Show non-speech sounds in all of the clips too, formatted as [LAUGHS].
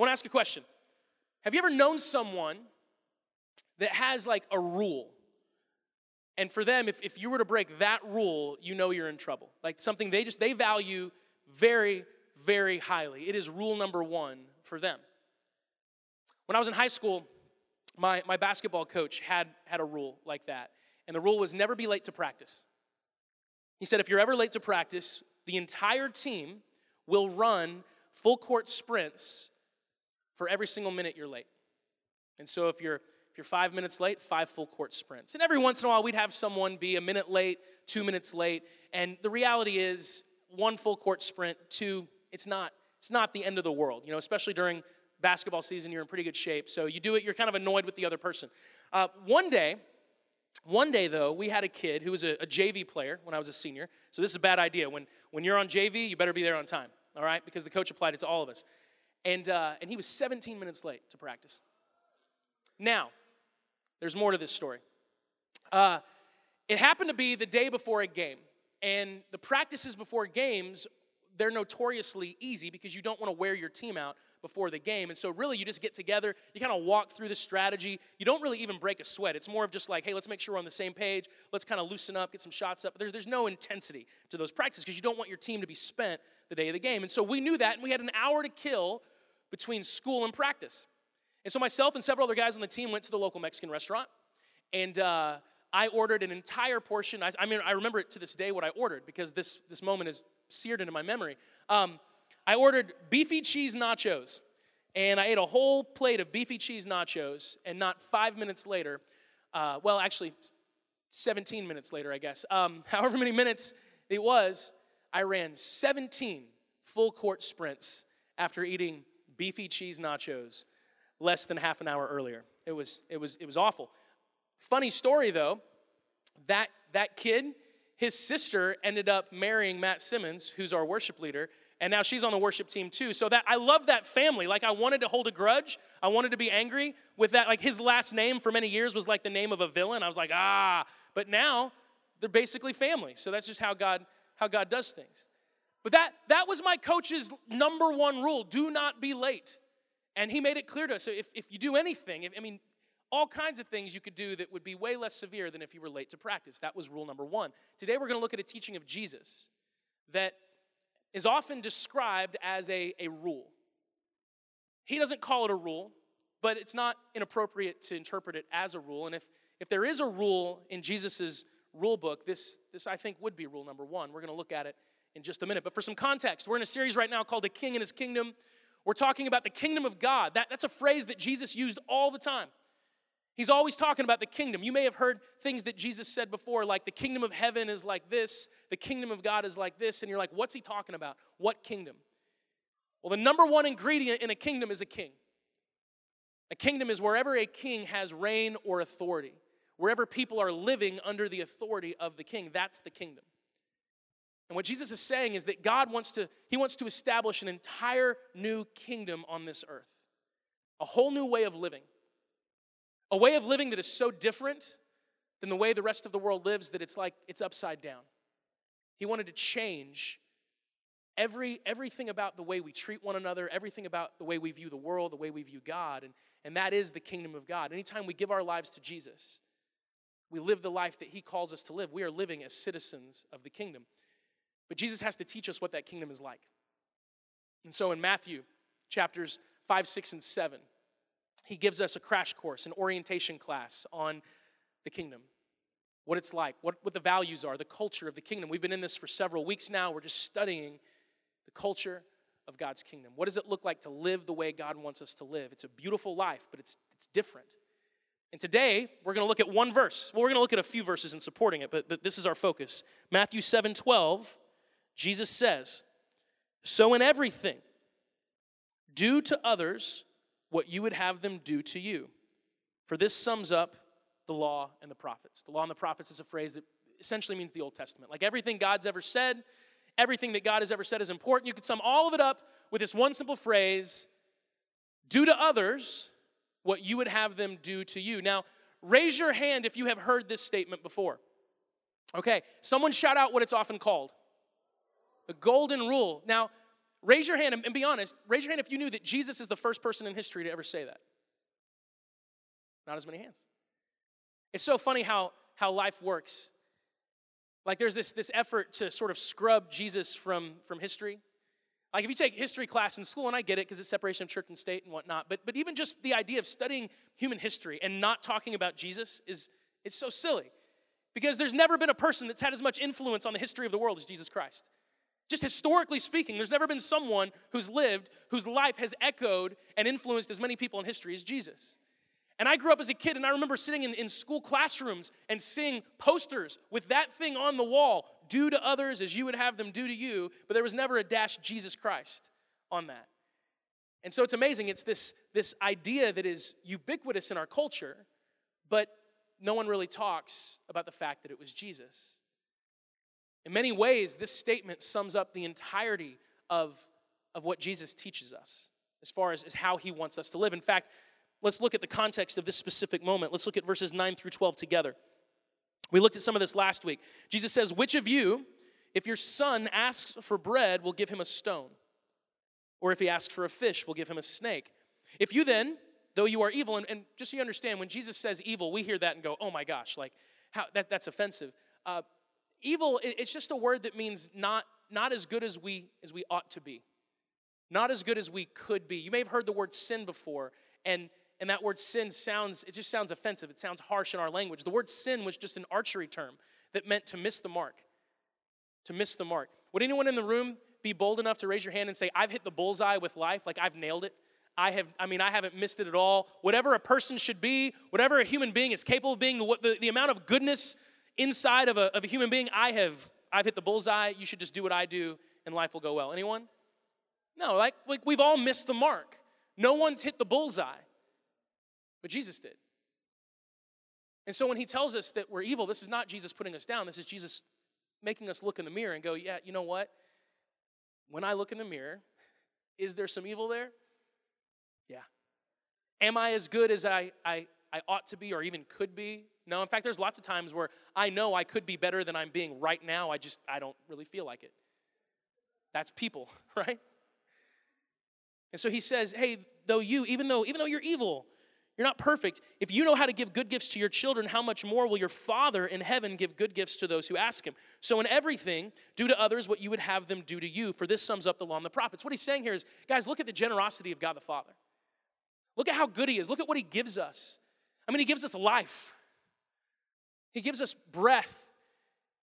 I want to ask a question. Have you ever known someone that has like a rule? And for them, if, if you were to break that rule, you know you're in trouble. Like something they just they value very, very highly. It is rule number one for them. When I was in high school, my, my basketball coach had, had a rule like that. And the rule was never be late to practice. He said, if you're ever late to practice, the entire team will run full court sprints for every single minute you're late. And so if you're if you're five minutes late, five full court sprints. And every once in a while, we'd have someone be a minute late, two minutes late. And the reality is, one full court sprint, two, it's not, it's not the end of the world. You know, especially during basketball season, you're in pretty good shape. So you do it, you're kind of annoyed with the other person. Uh, one day, one day though, we had a kid who was a, a JV player when I was a senior. So this is a bad idea. When, when you're on JV, you better be there on time, all right? Because the coach applied it to all of us. And, uh, and he was 17 minutes late to practice. Now, there's more to this story. Uh, it happened to be the day before a game. And the practices before games, they're notoriously easy because you don't want to wear your team out before the game. And so, really, you just get together, you kind of walk through the strategy. You don't really even break a sweat. It's more of just like, hey, let's make sure we're on the same page. Let's kind of loosen up, get some shots up. There's, there's no intensity to those practices because you don't want your team to be spent the day of the game. And so, we knew that, and we had an hour to kill between school and practice. And so, myself and several other guys on the team went to the local Mexican restaurant, and uh, I ordered an entire portion. I, I, mean, I remember it to this day what I ordered because this, this moment is seared into my memory. Um, I ordered beefy cheese nachos, and I ate a whole plate of beefy cheese nachos, and not five minutes later, uh, well, actually, 17 minutes later, I guess, um, [LAUGHS] however many minutes it was, I ran 17 full court sprints after eating beefy cheese nachos less than half an hour earlier. It was, it was, it was awful. Funny story though, that, that kid, his sister ended up marrying Matt Simmons, who's our worship leader, and now she's on the worship team too. So that I love that family. Like I wanted to hold a grudge. I wanted to be angry with that. Like his last name for many years was like the name of a villain. I was like, ah. But now they're basically family. So that's just how God how God does things. But that that was my coach's number one rule: do not be late. And he made it clear to us. So if, if you do anything, if, I mean, all kinds of things you could do that would be way less severe than if you were late to practice. That was rule number one. Today we're going to look at a teaching of Jesus that is often described as a, a rule. He doesn't call it a rule, but it's not inappropriate to interpret it as a rule. And if, if there is a rule in Jesus' rule book, this, this I think would be rule number one. We're going to look at it in just a minute. But for some context, we're in a series right now called The King and His Kingdom. We're talking about the kingdom of God. That, that's a phrase that Jesus used all the time. He's always talking about the kingdom. You may have heard things that Jesus said before, like the kingdom of heaven is like this, the kingdom of God is like this, and you're like, what's he talking about? What kingdom? Well, the number one ingredient in a kingdom is a king. A kingdom is wherever a king has reign or authority, wherever people are living under the authority of the king. That's the kingdom. And what Jesus is saying is that God wants to, he wants to establish an entire new kingdom on this earth. A whole new way of living. A way of living that is so different than the way the rest of the world lives that it's like it's upside down. He wanted to change every, everything about the way we treat one another, everything about the way we view the world, the way we view God, and, and that is the kingdom of God. Anytime we give our lives to Jesus, we live the life that He calls us to live. We are living as citizens of the kingdom. But Jesus has to teach us what that kingdom is like. And so in Matthew chapters 5, 6, and 7, he gives us a crash course, an orientation class on the kingdom, what it's like, what, what the values are, the culture of the kingdom. We've been in this for several weeks now. We're just studying the culture of God's kingdom. What does it look like to live the way God wants us to live? It's a beautiful life, but it's, it's different. And today, we're going to look at one verse. Well, we're going to look at a few verses in supporting it, but, but this is our focus. Matthew 7 12 Jesus says, So in everything, do to others what you would have them do to you. For this sums up the law and the prophets. The law and the prophets is a phrase that essentially means the Old Testament. Like everything God's ever said, everything that God has ever said is important. You could sum all of it up with this one simple phrase do to others what you would have them do to you. Now, raise your hand if you have heard this statement before. Okay, someone shout out what it's often called the golden rule. Now, raise your hand and, be honest. Raise your hand if you knew that Jesus is the first person in history to ever say that. Not as many hands. It's so funny how, how life works. Like there's this, this effort to sort of scrub Jesus from, from history. Like if you take history class in school, and I get it because it's separation of church and state and whatnot, but, but even just the idea of studying human history and not talking about Jesus is, is so silly. Because there's never been a person that's had as much influence on the history of the world as Jesus Christ. Just historically speaking, there's never been someone who's lived whose life has echoed and influenced as many people in history as Jesus. And I grew up as a kid, and I remember sitting in, in school classrooms and seeing posters with that thing on the wall do to others as you would have them do to you, but there was never a dash Jesus Christ on that. And so it's amazing. It's this, this idea that is ubiquitous in our culture, but no one really talks about the fact that it was Jesus. In many ways, this statement sums up the entirety of, of what Jesus teaches us as far as, as how he wants us to live. In fact, let's look at the context of this specific moment. Let's look at verses 9 through 12 together. We looked at some of this last week. Jesus says, Which of you, if your son asks for bread, will give him a stone? Or if he asks for a fish, will give him a snake? If you then, though you are evil, and, and just so you understand, when Jesus says evil, we hear that and go, oh my gosh, like, how, that, that's offensive. Uh, evil, it, it's just a word that means not, not as good as we, as we ought to be, not as good as we could be. You may have heard the word sin before, and and that word sin sounds, it just sounds offensive. It sounds harsh in our language. The word sin was just an archery term that meant to miss the mark. To miss the mark. Would anyone in the room be bold enough to raise your hand and say, I've hit the bullseye with life, like I've nailed it? I have, I mean, I haven't missed it at all. Whatever a person should be, whatever a human being is capable of being, the, the, the amount of goodness inside of a, of a human being, I have, I've hit the bullseye. You should just do what I do and life will go well. Anyone? No, like, like we've all missed the mark. No one's hit the bullseye. But Jesus did. And so when he tells us that we're evil, this is not Jesus putting us down. This is Jesus making us look in the mirror and go, yeah, you know what? When I look in the mirror, is there some evil there? Yeah. Am I as good as I, I, I ought to be or even could be? No. In fact, there's lots of times where I know I could be better than I'm being right now. I just, I don't really feel like it. That's people, [LAUGHS] right? And so he says, hey, though you, even though, even though you're evil, you're not perfect. If you know how to give good gifts to your children, how much more will your Father in heaven give good gifts to those who ask Him? So, in everything, do to others what you would have them do to you, for this sums up the law and the prophets. What He's saying here is, guys, look at the generosity of God the Father. Look at how good He is. Look at what He gives us. I mean, He gives us life, He gives us breath.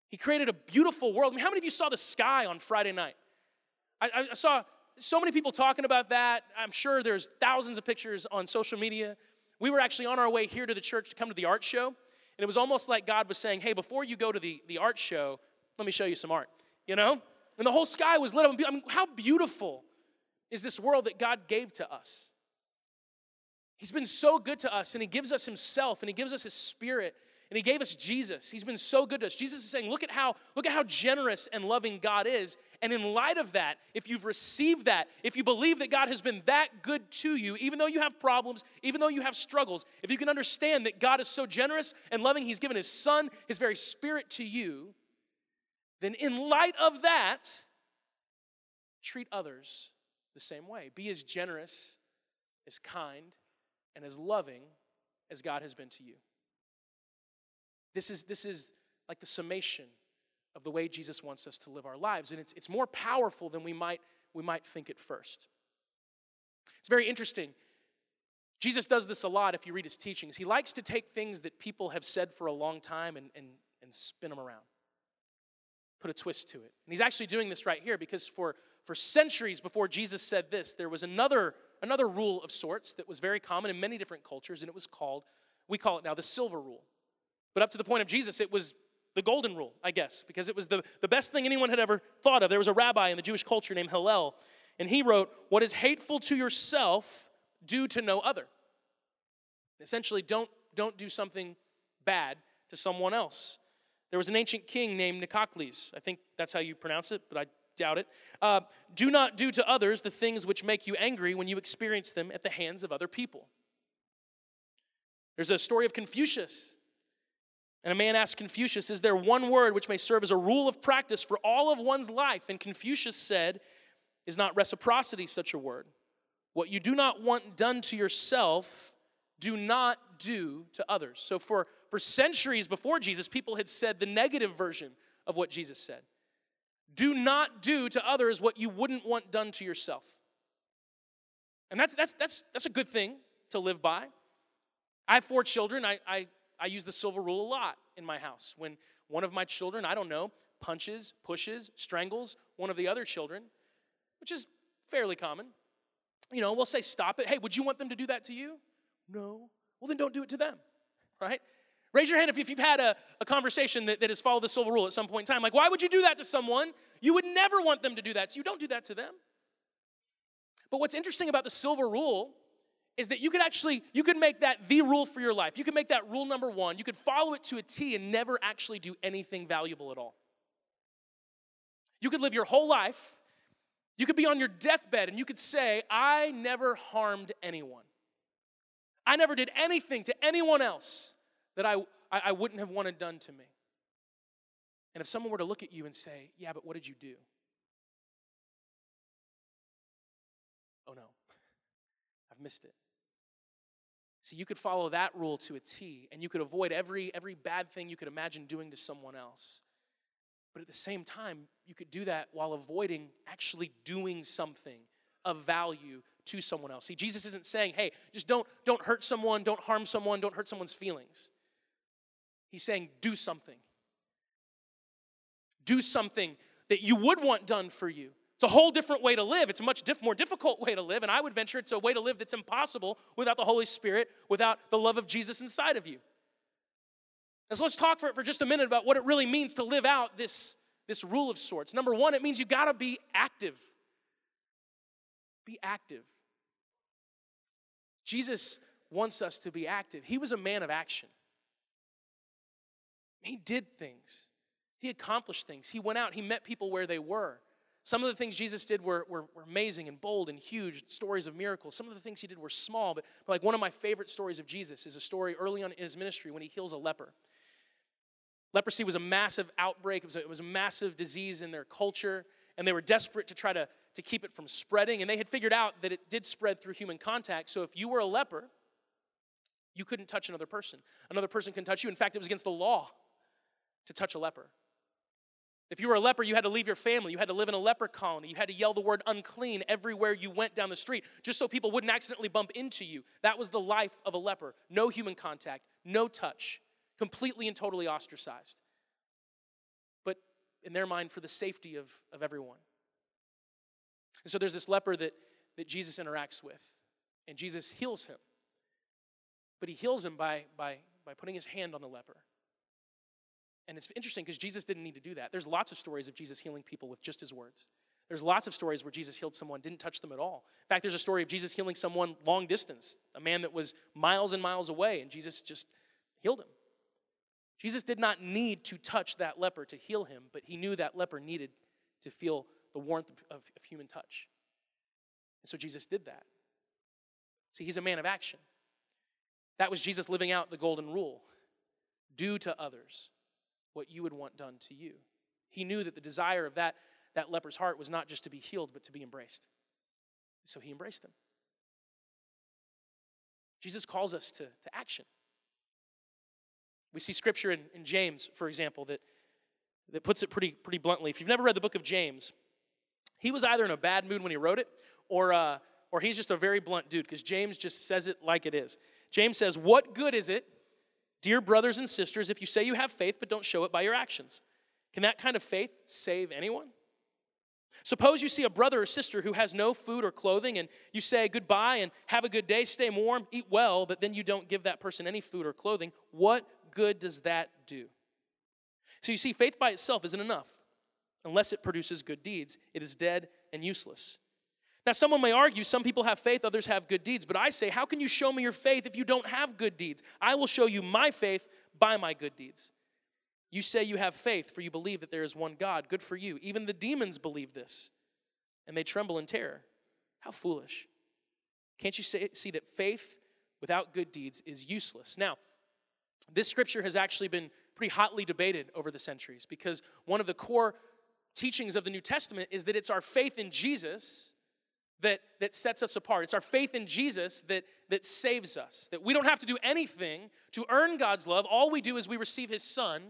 He created a beautiful world. I mean, how many of you saw the sky on Friday night? I, I saw so many people talking about that. I'm sure there's thousands of pictures on social media. We were actually on our way here to the church to come to the art show, and it was almost like God was saying, Hey, before you go to the, the art show, let me show you some art, you know? And the whole sky was lit up. I mean, how beautiful is this world that God gave to us? He's been so good to us, and He gives us Himself, and He gives us His Spirit, and he gave us jesus. He's been so good to us. Jesus is saying look at how look at how generous and loving god is. And in light of that if you've received that if you believe that god has been that good to you even though you have problems even though you have struggles if you can understand that god is so generous and loving he's given his son his very spirit to you then in light of that treat others the same way. Be as generous as kind and as loving as god has been to you this is, this is like the summation of the way Jesus wants us to live our lives. And it's, it's more powerful than we might, we might think at first. It's very interesting. Jesus does this a lot if you read his teachings. He likes to take things that people have said for a long time and, and, and spin them around, put a twist to it. And he's actually doing this right here because for, for centuries before Jesus said this, there was another, another rule of sorts that was very common in many different cultures, and it was called, we call it now the silver rule. But up to the point of Jesus, it was the golden rule, I guess, because it was the, the best thing anyone had ever thought of. There was a rabbi in the Jewish culture named Hillel, and he wrote, What is hateful to yourself, do to no other. Essentially, don't, don't do something bad to someone else. There was an ancient king named Nicocles. I think that's how you pronounce it, but I doubt it. Uh, do not do to others the things which make you angry when you experience them at the hands of other people. There's a story of Confucius. And a man asked Confucius, Is there one word which may serve as a rule of practice for all of one's life? And Confucius said, Is not reciprocity such a word? What you do not want done to yourself, do not do to others. So, for, for centuries before Jesus, people had said the negative version of what Jesus said Do not do to others what you wouldn't want done to yourself. And that's, that's, that's, that's a good thing to live by. I have four children. I, I, I use the silver rule a lot in my house. When one of my children, I don't know, punches, pushes, strangles one of the other children, which is fairly common, you know, we'll say, Stop it. Hey, would you want them to do that to you? No. Well, then don't do it to them, [LAUGHS] right? Raise your hand if, you've had a, a conversation that, that has followed the silver rule at some point in time. Like, why would you do that to someone? You would never want them to do that. So you don't do that to them. But what's interesting about the silver rule is that you could actually you could make that the rule for your life. You could make that rule number 1. You could follow it to a T and never actually do anything valuable at all. You could live your whole life you could be on your deathbed and you could say, I never harmed anyone. I never did anything to anyone else that I, I, wouldn't have wanted done to me. And if someone were to look at you and say, Yeah, but what did you do? Oh no, [LAUGHS] I've missed it. See, you could follow that rule to a T, and you could avoid every, every bad thing you could imagine doing to someone else. But at the same time, you could do that while avoiding actually doing something of value to someone else. See, Jesus isn't saying, hey, just don't, don't hurt someone, don't harm someone, don't hurt someone's feelings. He's saying, do something. Do something that you would want done for you. It's a whole different way to live. It's a much diff- more difficult way to live, and I would venture it's a way to live that's impossible without the Holy Spirit, without the love of Jesus inside of you. And so let's talk for, for just a minute about what it really means to live out this, this rule of sorts. Number one, it means you gotta be active. Be active. Jesus wants us to be active. He was a man of action. He did things, he accomplished things. He went out, he met people where they were. Some of the things Jesus did were, were, were, amazing and bold and huge stories of miracles. Some of the things he did were small, but, but like one of my favorite stories of Jesus is a story early on in his ministry when he heals a leper. Leprosy was a massive outbreak, it was a, it was a massive disease in their culture, and they were desperate to try to, to keep it from spreading. And they had figured out that it did spread through human contact. So if you were a leper, you couldn't touch another person. Another person can touch you. In fact, it was against the law to touch a leper. If you were a leper, you had to leave your family. You had to live in a leper colony. You had to yell the word unclean everywhere you went down the street, just so people wouldn't accidentally bump into you. That was the life of a leper. No human contact, no touch completely and totally ostracized. But in their mind, for the safety of, of everyone. And so there's this leper that, that Jesus interacts with, and Jesus heals him. But he heals him by, by, by putting his hand on the leper. And it's interesting because Jesus didn't need to do that. There's lots of stories of Jesus healing people with just his words. There's lots of stories where Jesus healed someone, didn't touch them at all. In fact, there's a story of Jesus healing someone long distance, a man that was miles and miles away, and Jesus just healed him. Jesus did not need to touch that leper to heal him, but he knew that leper needed to feel the warmth of, of human touch. And so Jesus did that. See, he's a man of action. That was Jesus living out the golden rule do to others what you would want done to you. He knew that the desire of that, that leper's heart was not just to be healed, but to be embraced. So he embraced him. Jesus calls us to, to action. We see scripture in, in James, for example, that, that puts it pretty, pretty bluntly. If you've never read the book of James, he was either in a bad mood when he wrote it, or, uh, or he's just a very blunt dude, because James just says it like it is. James says, What good is it, dear brothers and sisters, if you say you have faith but don't show it by your actions? Can that kind of faith save anyone? Suppose you see a brother or sister who has no food or clothing, and you say goodbye and have a good day, stay warm, eat well, but then you don't give that person any food or clothing. What good does that do? So you see, faith by itself isn't enough. Unless it produces good deeds, it is dead and useless. Now, someone may argue some people have faith, others have good deeds, but I say, how can you show me your faith if you don't have good deeds? I will show you my faith by my good deeds. You say you have faith, for you believe that there is one God. Good for you. Even the demons believe this, and they tremble in terror. How foolish. Can't you say, see that faith without good deeds is useless? Now, this scripture has actually been pretty hotly debated over the centuries because one of the core teachings of the New Testament is that it's our faith in Jesus that, that sets us apart. It's our faith in Jesus that, that saves us. That we don't have to do anything to earn God's love. All we do is we receive His Son,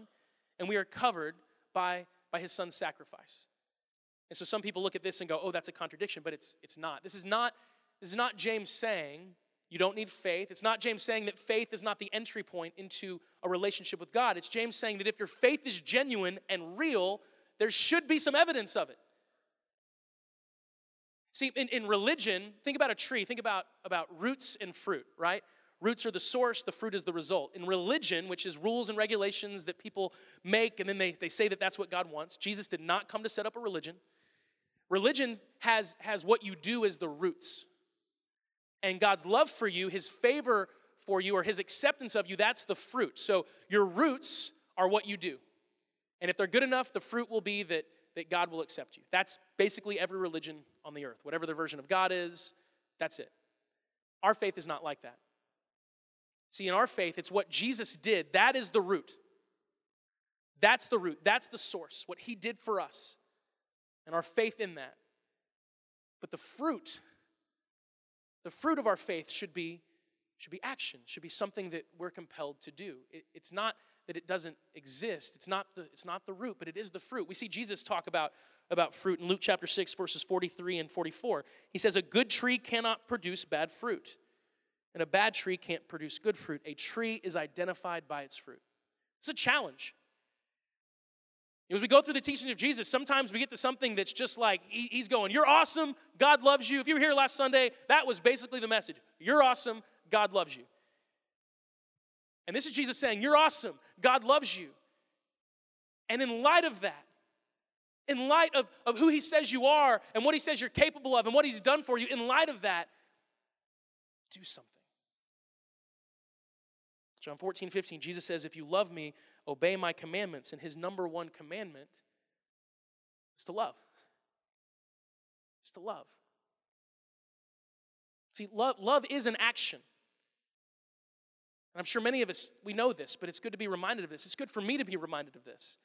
and we are covered by, by His Son's sacrifice. And so some people look at this and go, oh, that's a contradiction, but it's, it's not. This is not, this is not James saying you don't need faith. It's not James saying that faith is not the entry point into a relationship with God. It's James saying that if your faith is genuine and real, there should be some evidence of it. See, in, in religion, think about a tree, think about, about roots and fruit, right? Roots are the source, the fruit is the result. In religion, which is rules and regulations that people make, and then they, they say that that's what God wants, Jesus did not come to set up a religion. Religion has, has what you do as the roots. And God's love for you, his favor for you, or his acceptance of you, that's the fruit. So your roots are what you do. And if they're good enough, the fruit will be that that God will accept you. That's basically every religion on the earth. Whatever their version of God is, that's it. Our faith is not like that. See, in our faith, it's what Jesus did. That is the root. That's the root. That's the source. What he did for us. And our faith in that. But the fruit, the fruit of our faith should be should be action, should be something that we're compelled to do. It, it's not that it doesn't exist. It's not the, it's not the root, but it is the fruit. We see Jesus talk about, about fruit in Luke chapter 6, verses 43 and 44. He says, A good tree cannot produce bad fruit, and a bad tree can't produce good fruit. A tree is identified by its fruit. It's a challenge. As we go through the teachings of Jesus, sometimes we get to something that's just like, He's going, You're awesome, God loves you. If you were here last Sunday, that was basically the message. You're awesome, God loves you. And this is Jesus saying, You're awesome. God loves you. And in light of that, in light of, of who he says you are and what he says you're capable of and what he's done for you, in light of that, do something. John 14, 15, Jesus says, If you love me, obey my commandments. And his number one commandment is to love. It's to love. See, love, love is an action. And I'm sure many of us, we know this, but it's good to be reminded of this. It's good for me to be reminded of this.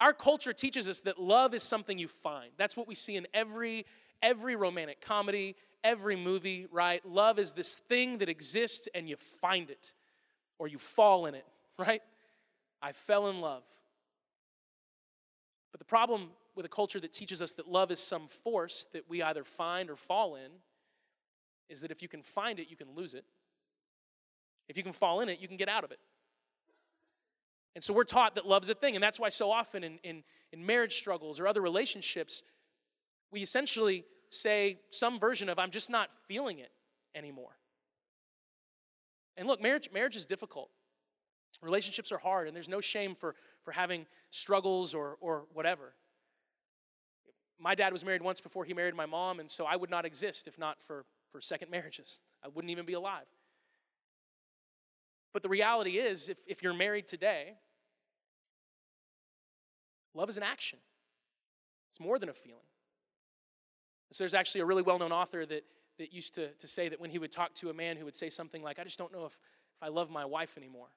Our culture teaches us that love is something you find. That's what we see in every, every romantic comedy, every movie, right? Love is this thing that exists and you find it or you fall in it, [LAUGHS] right? I fell in love. But the problem with a culture that teaches us that love is some force that we either find or fall in is that if you can find it, you can lose it. If you can fall in it, you can get out of it. And so we're taught that love's a thing. And that's why so often in, in, in marriage struggles or other relationships, we essentially say some version of, I'm just not feeling it anymore. And look, marriage, marriage is difficult. Relationships are hard, and there's no shame for, for having struggles or, or whatever. My dad was married once before he married my mom, and so I would not exist if not for, for second marriages. I wouldn't even be alive. But the reality is, if, if you're married today, love is an action, it's more than a feeling. So there's actually a really well known author that, that used to, to say that when he would talk to a man who would say something like, I just don't know if, if I love my wife anymore,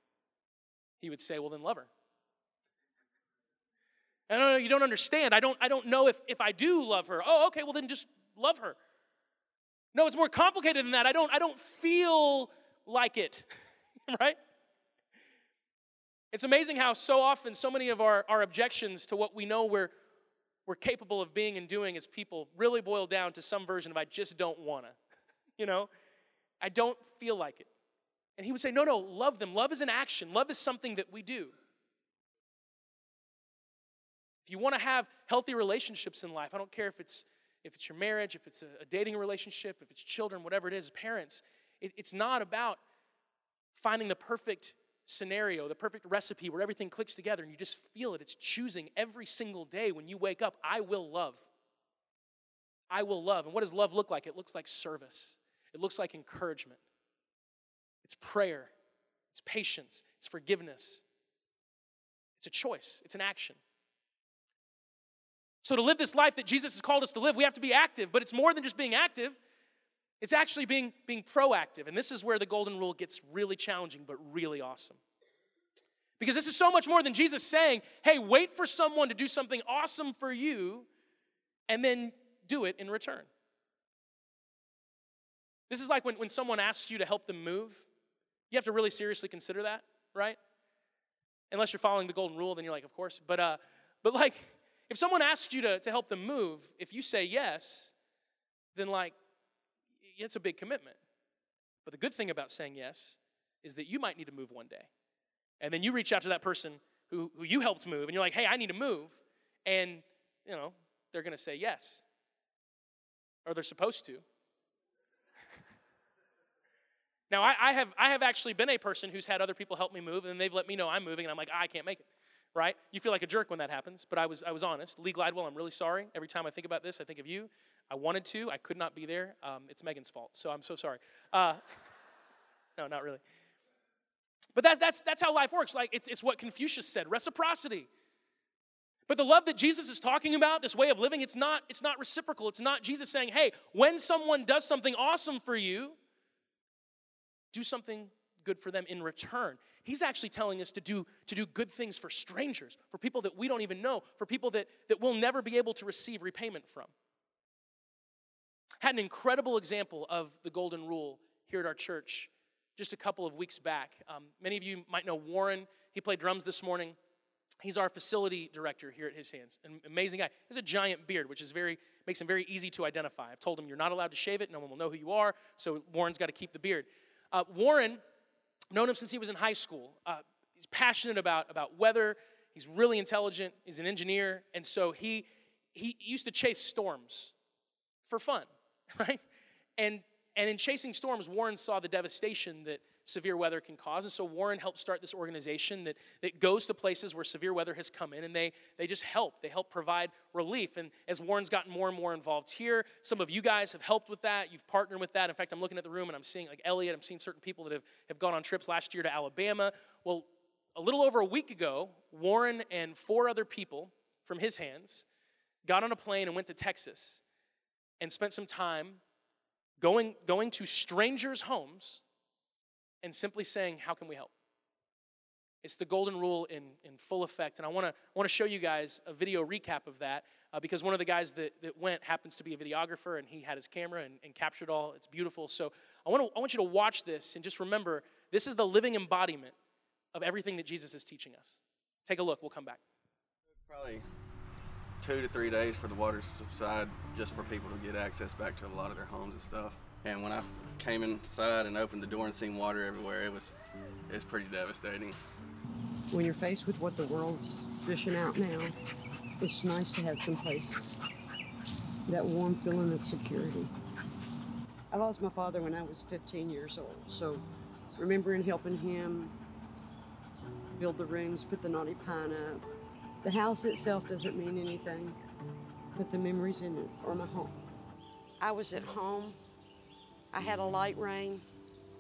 he would say, Well, then love her. I don't know, you don't understand. I don't, I don't know if, if I do love her. Oh, okay, well then just love her. No, it's more complicated than that. I don't, I don't feel like it. [LAUGHS] [LAUGHS] right? It's amazing how so often so many of our, our objections to what we know we're, we're capable of being and doing as people really boil down to some version of I just don't wanna. [LAUGHS] You know? I don't feel like it. And he would say, No, no, love them. Love is an action, love is something that we do. If you want to have healthy relationships in life, I don't care if it's if it's your marriage, if it's a, a dating relationship, if it's children, whatever it is, parents, it, it's not about finding the perfect scenario, the perfect recipe where everything clicks together and you just feel it. It's choosing every single day when you wake up, I will love. I will love. And what does love look like? It looks like service, it looks like encouragement, it's prayer, it's patience, it's forgiveness. It's a choice, it's an action. So, to live this life that Jesus has called us to live, we have to be active, but it's more than just being active. It's actually being, being proactive. And this is where the golden rule gets really challenging, but really awesome. Because this is so much more than Jesus saying, hey, wait for someone to do something awesome for you and then do it in return. This is like when, when someone asks you to help them move. You have to really seriously consider that, right? Unless you're following the golden rule, then you're like, of course. But, uh, but like, if someone asks you to, to help them move, if you say yes, then like, it's a big commitment. But the good thing about saying yes is that you might need to move one day. And then you reach out to that person who, who you helped move, and you're like, hey, I need to move. And, you know, they're going to say yes. Or they're supposed to. [LAUGHS] now, I, I, have, I have actually been a person who's had other people help me move, and they've let me know I'm moving, and I'm like, I can't make it right? You feel like a jerk when that happens, but I was, I was honest. Lee Gladwell, I'm really sorry. Every time I think about this, I think of you. I wanted to, I could not be there. Um, it's Megan's fault, so I'm so sorry. Uh, [LAUGHS] no, not really. But that, that's, that's how life works. Like it's, it's what Confucius said reciprocity. But the love that Jesus is talking about, this way of living, it's not, it's not reciprocal. It's not Jesus saying, hey, when someone does something awesome for you, do something good for them in return. He's actually telling us to do, to do good things for strangers, for people that we don't even know, for people that, that we'll never be able to receive repayment from. Had an incredible example of the golden rule here at our church just a couple of weeks back. Um, many of you might know Warren. He played drums this morning. He's our facility director here at His Hands. An amazing guy. He has a giant beard, which is very makes him very easy to identify. I've told him you're not allowed to shave it. No one will know who you are. So Warren's got to keep the beard. Uh, Warren, known him since he was in high school. Uh, he's passionate about about weather. He's really intelligent. He's an engineer, and so he he used to chase storms for fun, [LAUGHS] right? And and in chasing storms, Warren saw the devastation that severe weather can cause. And so Warren helped start this organization that, that goes to places where severe weather has come in and they, they just help. They help provide relief. And as Warren's gotten more and more involved here, some of you guys have helped with that. You've partnered with that. In fact, I'm looking at the room and I'm seeing like Elliot, I'm seeing certain people that have, have gone on trips last year to Alabama. Well, a little over a week ago, Warren and four other people from his hands got on a plane and went to Texas and spent some time going, going to strangers' homes and simply saying, How can we help? It's the golden rule in, in full effect. And I want to want to show you guys a video recap of that uh, because one of the guys that, that went happens to be a videographer and he had his camera and, and captured all. It's beautiful. So I want, to, I want you to watch this and just remember this is the living embodiment of everything that Jesus is teaching us. Take a look. We'll come back. Probably two to three days for the water to subside just for people to get access back to a lot of their homes and stuff. And when I came inside and opened the door and seen water everywhere, it was it was pretty devastating. When you're faced with what the world's dishing out now, it's nice to have some place that warm feeling of security. I lost my father when I was 15 years old, so remembering helping him build the rooms, put the knotty pine up, the house itself doesn't mean anything, but the memories in it are my home. I was at home. I had a light rain.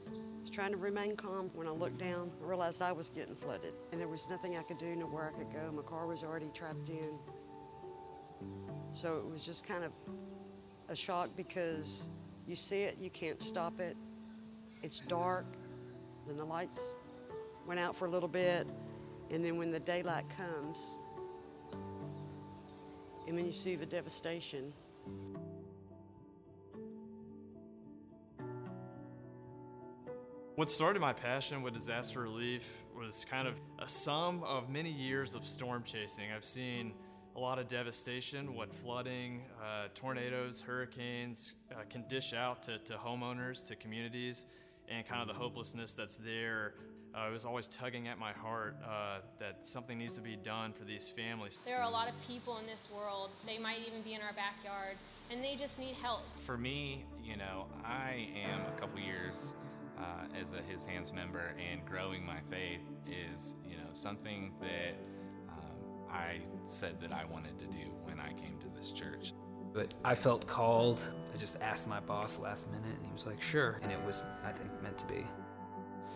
I was trying to remain calm. When I looked down, I realized I was getting flooded, and there was nothing I could do, nowhere I could go. My car was already trapped in. So it was just kind of a shock because you see it, you can't stop it. It's dark, then the lights went out for a little bit, and then when the daylight comes, and then you see the devastation. What started my passion with disaster relief was kind of a sum of many years of storm chasing. I've seen a lot of devastation, what flooding, uh, tornadoes, hurricanes uh, can dish out to, to homeowners, to communities, and kind of the hopelessness that's there uh, it was always tugging at my heart uh, that something needs to be done for these families. There are a lot of people in this world, they might even be in our backyard, and they just need help. For me, you know, I am a couple years as a His Hands member, and growing my faith is, you know, something that um, I said that I wanted to do when I came to this church. But I felt called. I just asked my boss last minute, and he was like, sure. And it was, I think, meant to be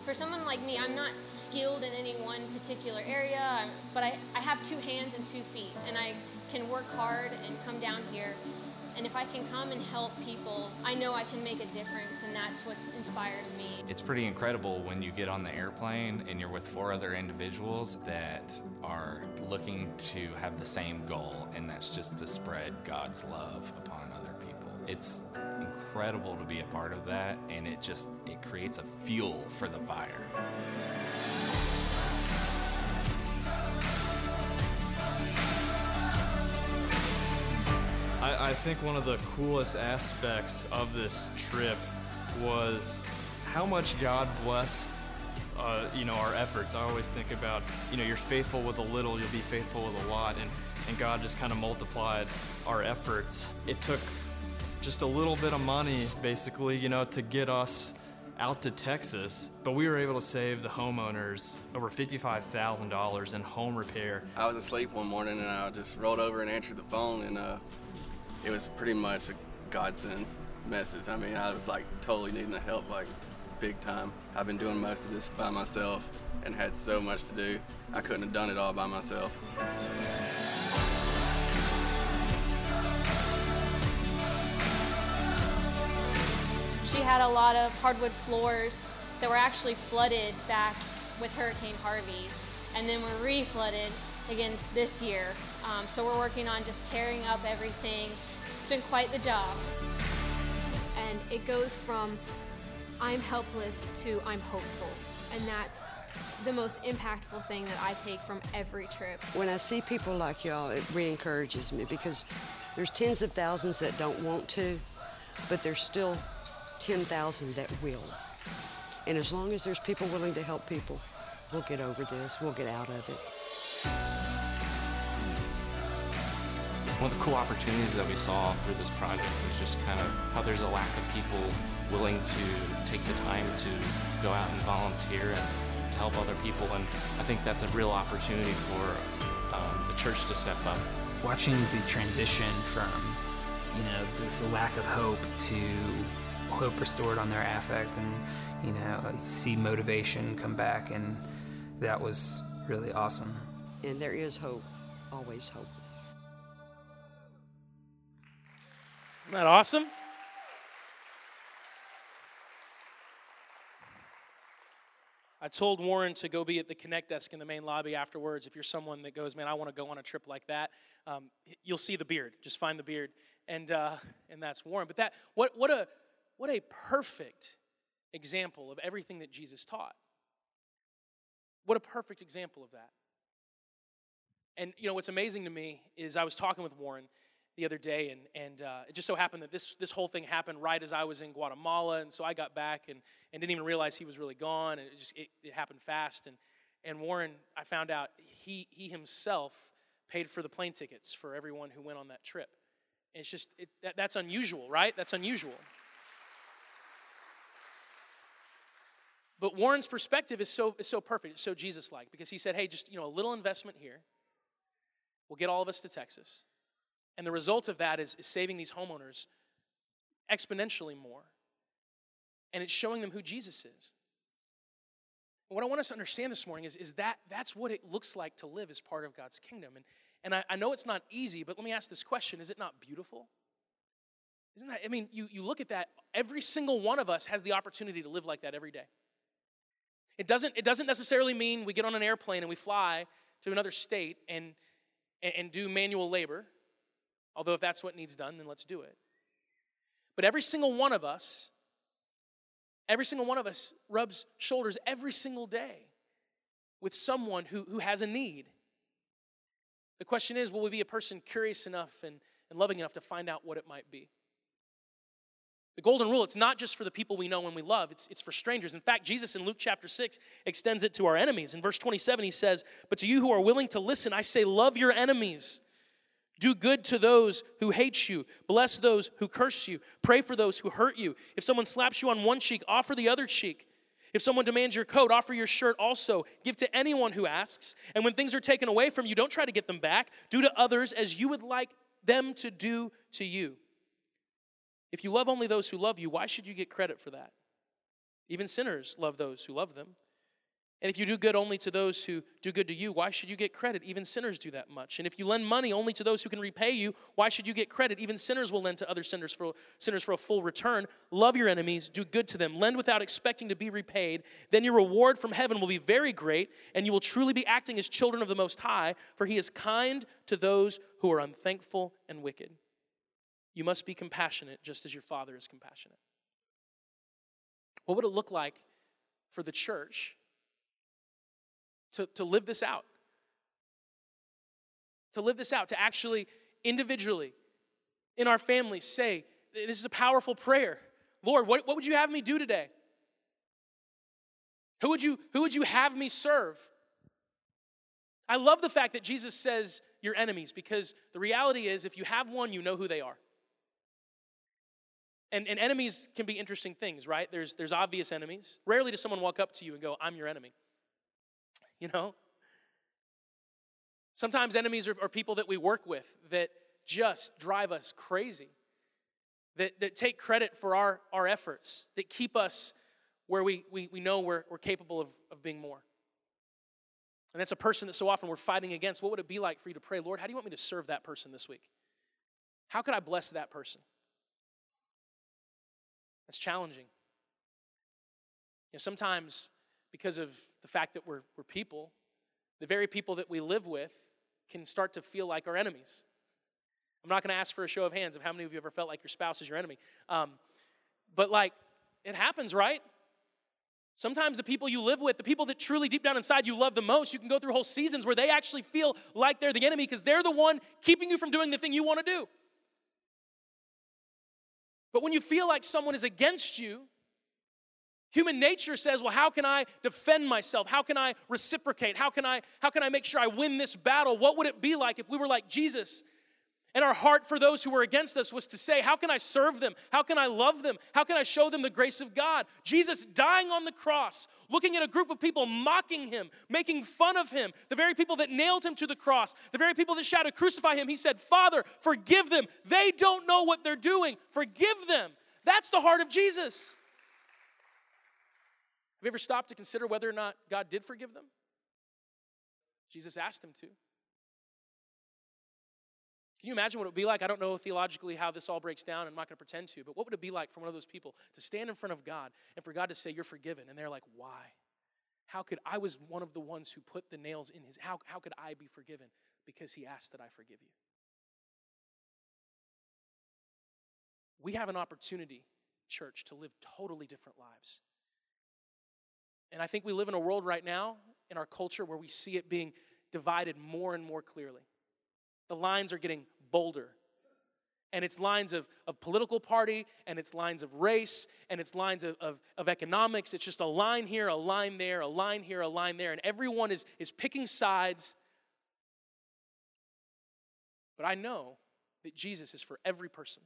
for someone like me, I'm not skilled in any one particular area, but I, I have two hands and two feet, and I can work hard and come down here And if I can come and help people, I know I can make a difference, and that's what inspires me. It's pretty incredible when you get on the airplane and you're with four other individuals that are looking to have the same goal, and that's just to spread God's love upon other people. It's incredible to be a part of that, and it just it creates a fuel for the fire. I, think one of the coolest aspects of this trip was how much God blessed uh, you know our efforts. I always think about you know you're faithful with a little, you'll be faithful with a lot, and and God just kind of multiplied our efforts. It took just a little bit of money, basically, you know, to get us out to Texas, but we were able to save the homeowners over $55,000 in home repair. I was asleep one morning and I just rolled over and answered the phone, and uh, it was pretty much a godsend message. I mean, I was like totally needing the help, like big time. I've been doing most of this by myself and had so much to do. I couldn't have done it all by myself. She had a lot of hardwood floors that were actually flooded back with Hurricane Harvey, and then were re-flooded again this year. Um, so we're working on just tearing up everything. It's been quite the job. And it goes from I'm helpless to I'm hopeful. And that's the most impactful thing that I take from every trip. When I see people like y'all, it re-encourages me because there's tens of thousands that don't want to, but there's still 10,000 that will. And as long as there's people willing to help people, we'll get over this, we'll get out of it. One of the cool opportunities that we saw through this project was just kind of how there's a lack of people willing to take the time to go out and volunteer and to help other people. And I think that's a real opportunity for um, the church to step up. Watching the transition from, you know, this lack of hope to hope restored on their affect and, you know, see motivation come back. And that was really awesome. And there is hope, always hope. Isn't that awesome? I told Warren to go be at the Connect desk in the main lobby afterwards. If you're someone that goes, man, I want to go on a trip like that, um, you'll see the beard. Just find the beard, and uh, and that's Warren. But that what what a what a perfect example of everything that Jesus taught. What a perfect example of that. And you know what's amazing to me is I was talking with Warren the other day, and, and uh, it just so happened that this, this whole thing happened right as I was in Guatemala, and so I got back and, and didn't even realize he was really gone, and it just it, it happened fast. And, and Warren, I found out he, he himself paid for the plane tickets for everyone who went on that trip. And it's just, it, that, that's unusual, right? That's unusual. But Warren's perspective is so, is so perfect, it's so Jesus like, because he said, hey, just you know, a little investment here will get all of us to Texas. And the result of that is, is saving these homeowners exponentially more. And it's showing them who Jesus is. What I want us to understand this morning is, is that that's what it looks like to live as part of God's kingdom. And, and I, I know it's not easy, but let me ask this question is it not beautiful? Isn't that, I mean, you, you look at that, every single one of us has the opportunity to live like that every day. It doesn't, it doesn't necessarily mean we get on an airplane and we fly to another state and, and, and do manual labor. Although, if that's what needs done, then let's do it. But every single one of us, every single one of us rubs shoulders every single day with someone who, who has a need. The question is will we be a person curious enough and, and loving enough to find out what it might be? The golden rule, it's not just for the people we know and we love, it's, it's for strangers. In fact, Jesus in Luke chapter 6 extends it to our enemies. In verse 27, he says, But to you who are willing to listen, I say, love your enemies. Do good to those who hate you. Bless those who curse you. Pray for those who hurt you. If someone slaps you on one cheek, offer the other cheek. If someone demands your coat, offer your shirt also. Give to anyone who asks. And when things are taken away from you, don't try to get them back. Do to others as you would like them to do to you. If you love only those who love you, why should you get credit for that? Even sinners love those who love them. And if you do good only to those who do good to you, why should you get credit? Even sinners do that much. And if you lend money only to those who can repay you, why should you get credit? Even sinners will lend to other sinners for, sinners for a full return. Love your enemies, do good to them, lend without expecting to be repaid. Then your reward from heaven will be very great, and you will truly be acting as children of the Most High, for He is kind to those who are unthankful and wicked. You must be compassionate just as your Father is compassionate. What would it look like for the church? To, to live this out. To live this out, to actually individually in our families say, This is a powerful prayer. Lord, what, what would you have me do today? Who would, you, who would you have me serve? I love the fact that Jesus says your enemies because the reality is, if you have one, you know who they are. And, and enemies can be interesting things, right? There's, there's obvious enemies. Rarely does someone walk up to you and go, I'm your enemy. [LAUGHS] you know? Sometimes enemies are, are people that we work with that just drive us crazy, that, that take credit for our, our efforts, that keep us where we, we, we know we're, we're capable of, of being more. And that's a person that so often we're fighting against. What would it be like for you to pray, Lord, how do you want me to serve that person this week? How could I bless that person? That's challenging. You know, sometimes because of the fact that we're, we're people, the very people that we live with can start to feel like our enemies. I'm not going to ask for a show of hands of how many of you ever felt like your spouse is your enemy. Um, but like, it happens, right? Sometimes the people you live with, the people that truly deep down inside you love the most, you can go through whole seasons where they actually feel like they're the enemy because they're the one keeping you from doing the thing you want to do. But when you feel like someone is against you, Human nature says, well, how can I defend myself? How can I reciprocate? How can I, how can I make sure I win this battle? What would it be like if we were like Jesus? And our heart for those who were against us was to say, How can I serve them? How can I love them? How can I show them the grace of God? Jesus dying on the cross, looking at a group of people mocking him, making fun of him, the very people that nailed him to the cross, the very people that shouted, Crucify him. He said, Father, forgive them. They don't know what they're doing. Forgive them. That's the heart of Jesus. Have you ever stopped to consider whether or not God did forgive them? Jesus asked him to. Can you imagine what it would be like? I don't know theologically how this all breaks down. I'm not going to pretend to, but what would it be like for one of those people to stand in front of God and for God to say, You're forgiven? And they're like, Why? How could I was one of the ones who put the nails in his how, how could I be forgiven? Because he asked that I forgive you. We have an opportunity, church, to live totally different lives. And I think we live in a world right now in our culture where we see it being divided more and more clearly. The lines are getting bolder. And it's lines of, of political party, and it's lines of race, and it's lines of, of, of economics. It's just a line here, a line there, a line here, a line there. And everyone is, is picking sides. But I know that Jesus is for every person.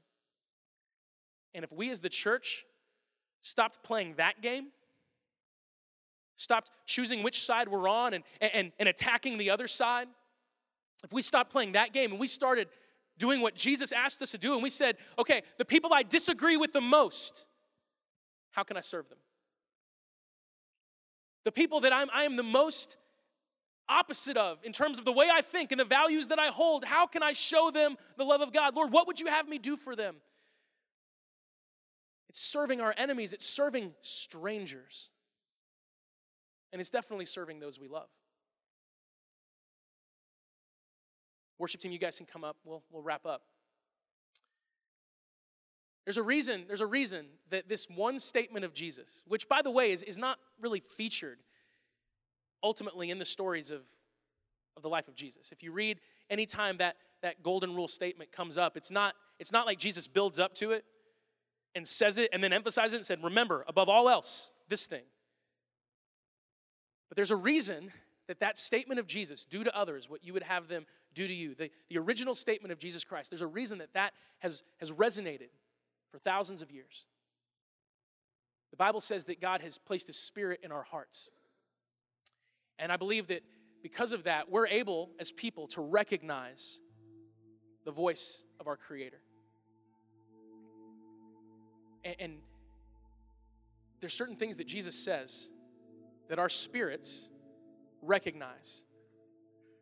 And if we as the church stopped playing that game, stopped choosing which side we're on and, and, and attacking the other side, if we stopped playing that game and we started doing what Jesus asked us to do and we said, okay, the people I disagree with the most, how can I serve them? The people that I'm, I am the most opposite of in terms of the way I think and the values that I hold, how can I show them the love of God? Lord, what would you have me do for them? It's serving our enemies, it's serving strangers. And it's definitely serving those we love. Worship team, you guys can come up. We'll, we'll wrap up. There's a reason, there's a reason that this one statement of Jesus, which by the way is, is not really featured ultimately in the stories of, of the life of Jesus. If you read anytime that, that golden rule statement comes up, it's not, it's not like Jesus builds up to it and says it and then emphasizes it and said, remember, above all else, this thing. But there's a reason that that statement of Jesus, do to others what you would have them do to you, the, the original statement of Jesus Christ, there's a reason that that has, has resonated for thousands of years. The Bible says that God has placed His Spirit in our hearts. And I believe that because of that, we're able as people to recognize the voice of our Creator. And, and there's certain things that Jesus says that our spirits recognize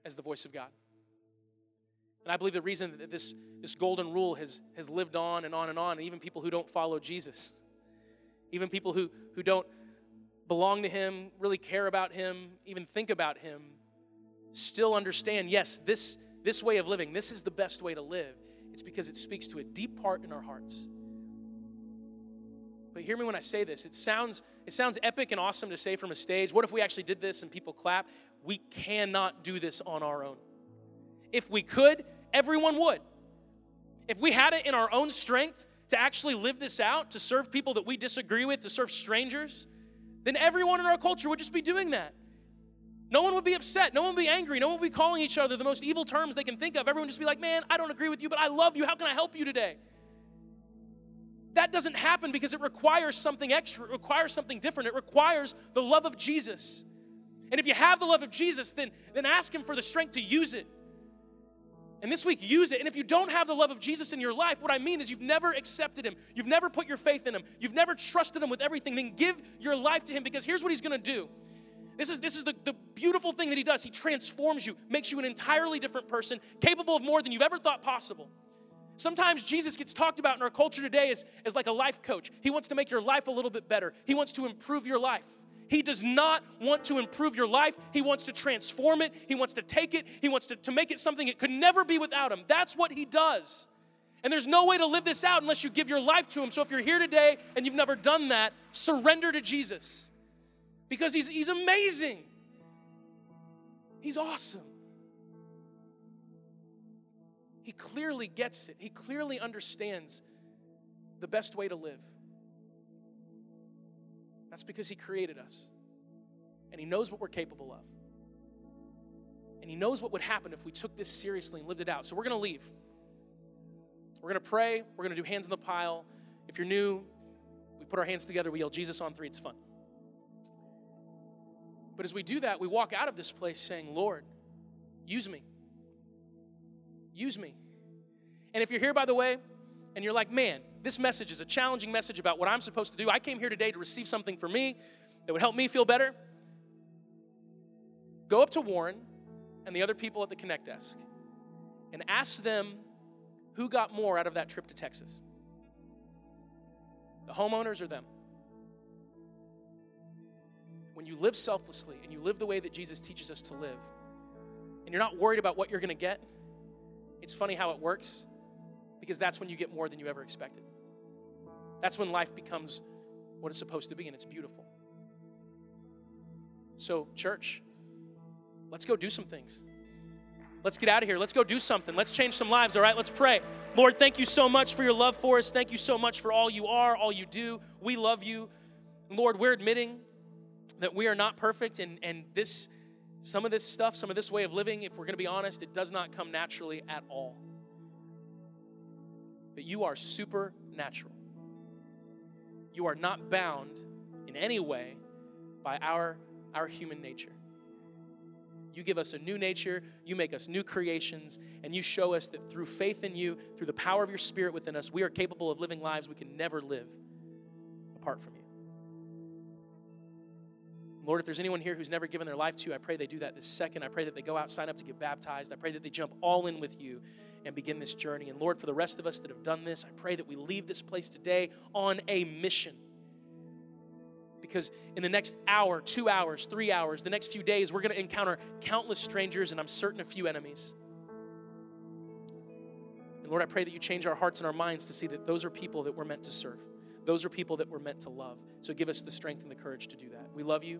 as the voice of God. And I believe the reason that this, this golden rule has, has lived on and on and on, and even people who don't follow Jesus, even people who, who don't belong to Him, really care about Him, even think about Him, still understand yes, this, this way of living, this is the best way to live. It's because it speaks to a deep part in our hearts. But hear me when I say this. It sounds, it sounds epic and awesome to say from a stage. What if we actually did this and people clap? We cannot do this on our own. If we could, everyone would. If we had it in our own strength to actually live this out, to serve people that we disagree with, to serve strangers, then everyone in our culture would just be doing that. No one would be upset. No one would be angry. No one would be calling each other the most evil terms they can think of. Everyone would just be like, man, I don't agree with you, but I love you. How can I help you today? That doesn't happen because it requires something extra. It requires something different. It requires the love of Jesus. And if you have the love of Jesus, then, then ask Him for the strength to use it. And this week, use it. And if you don't have the love of Jesus in your life, what I mean is you've never accepted Him, you've never put your faith in Him, you've never trusted Him with everything, then give your life to Him because here's what He's gonna do. This is, this is the, the beautiful thing that He does. He transforms you, makes you an entirely different person, capable of more than you've ever thought possible. Sometimes Jesus gets talked about in our culture today as, as like a life coach. He wants to make your life a little bit better, He wants to improve your life. He does not want to improve your life. He wants to transform it. He wants to take it. He wants to, to make it something it could never be without Him. That's what He does. And there's no way to live this out unless you give your life to Him. So if you're here today and you've never done that, surrender to Jesus because He's, he's amazing. He's awesome. He clearly gets it, He clearly understands the best way to live. That's because He created us. And He knows what we're capable of. And He knows what would happen if we took this seriously and lived it out. So we're going to leave. We're going to pray. We're going to do hands in the pile. If you're new, we put our hands together, we yell Jesus on three. It's fun. But as we do that, we walk out of this place saying, Lord, use me. Use me. And if you're here, by the way, and you're like, man, this message is a challenging message about what I'm supposed to do. I came here today to receive something for me that would help me feel better. Go up to Warren and the other people at the Connect desk and ask them who got more out of that trip to Texas the homeowners or them. When you live selflessly and you live the way that Jesus teaches us to live, and you're not worried about what you're going to get, it's funny how it works because that's when you get more than you ever expected. That's when life becomes what it's supposed to be, and it's beautiful. So, church, let's go do some things. Let's get out of here. Let's go do something. Let's change some lives, all right? Let's pray. Lord, thank you so much for your love for us. Thank you so much for all you are, all you do. We love you. Lord, we're admitting that we are not perfect, and, and this, some of this stuff, some of this way of living, if we're going to be honest, it does not come naturally at all But you are supernatural. You are not bound in any way by our, our human nature. You give us a new nature, you make us new creations, and you show us that through faith in you, through the power of your spirit within us, we are capable of living lives we can never live apart from you. Lord, if there's anyone here who's never given their life to you, I pray they do that this second. I pray that they go out, sign up to get baptized. I pray that they jump all in with you and begin this journey. And Lord, for the rest of us that have done this, I pray that we leave this place today on a mission. Because in the next hour, two hours, three hours, the next few days, we're going to encounter countless strangers and I'm certain a few enemies. And Lord, I pray that you change our hearts and our minds to see that those are people that we're meant to serve. Those are people that we're meant to love. So give us the strength and the courage to do that. We love you.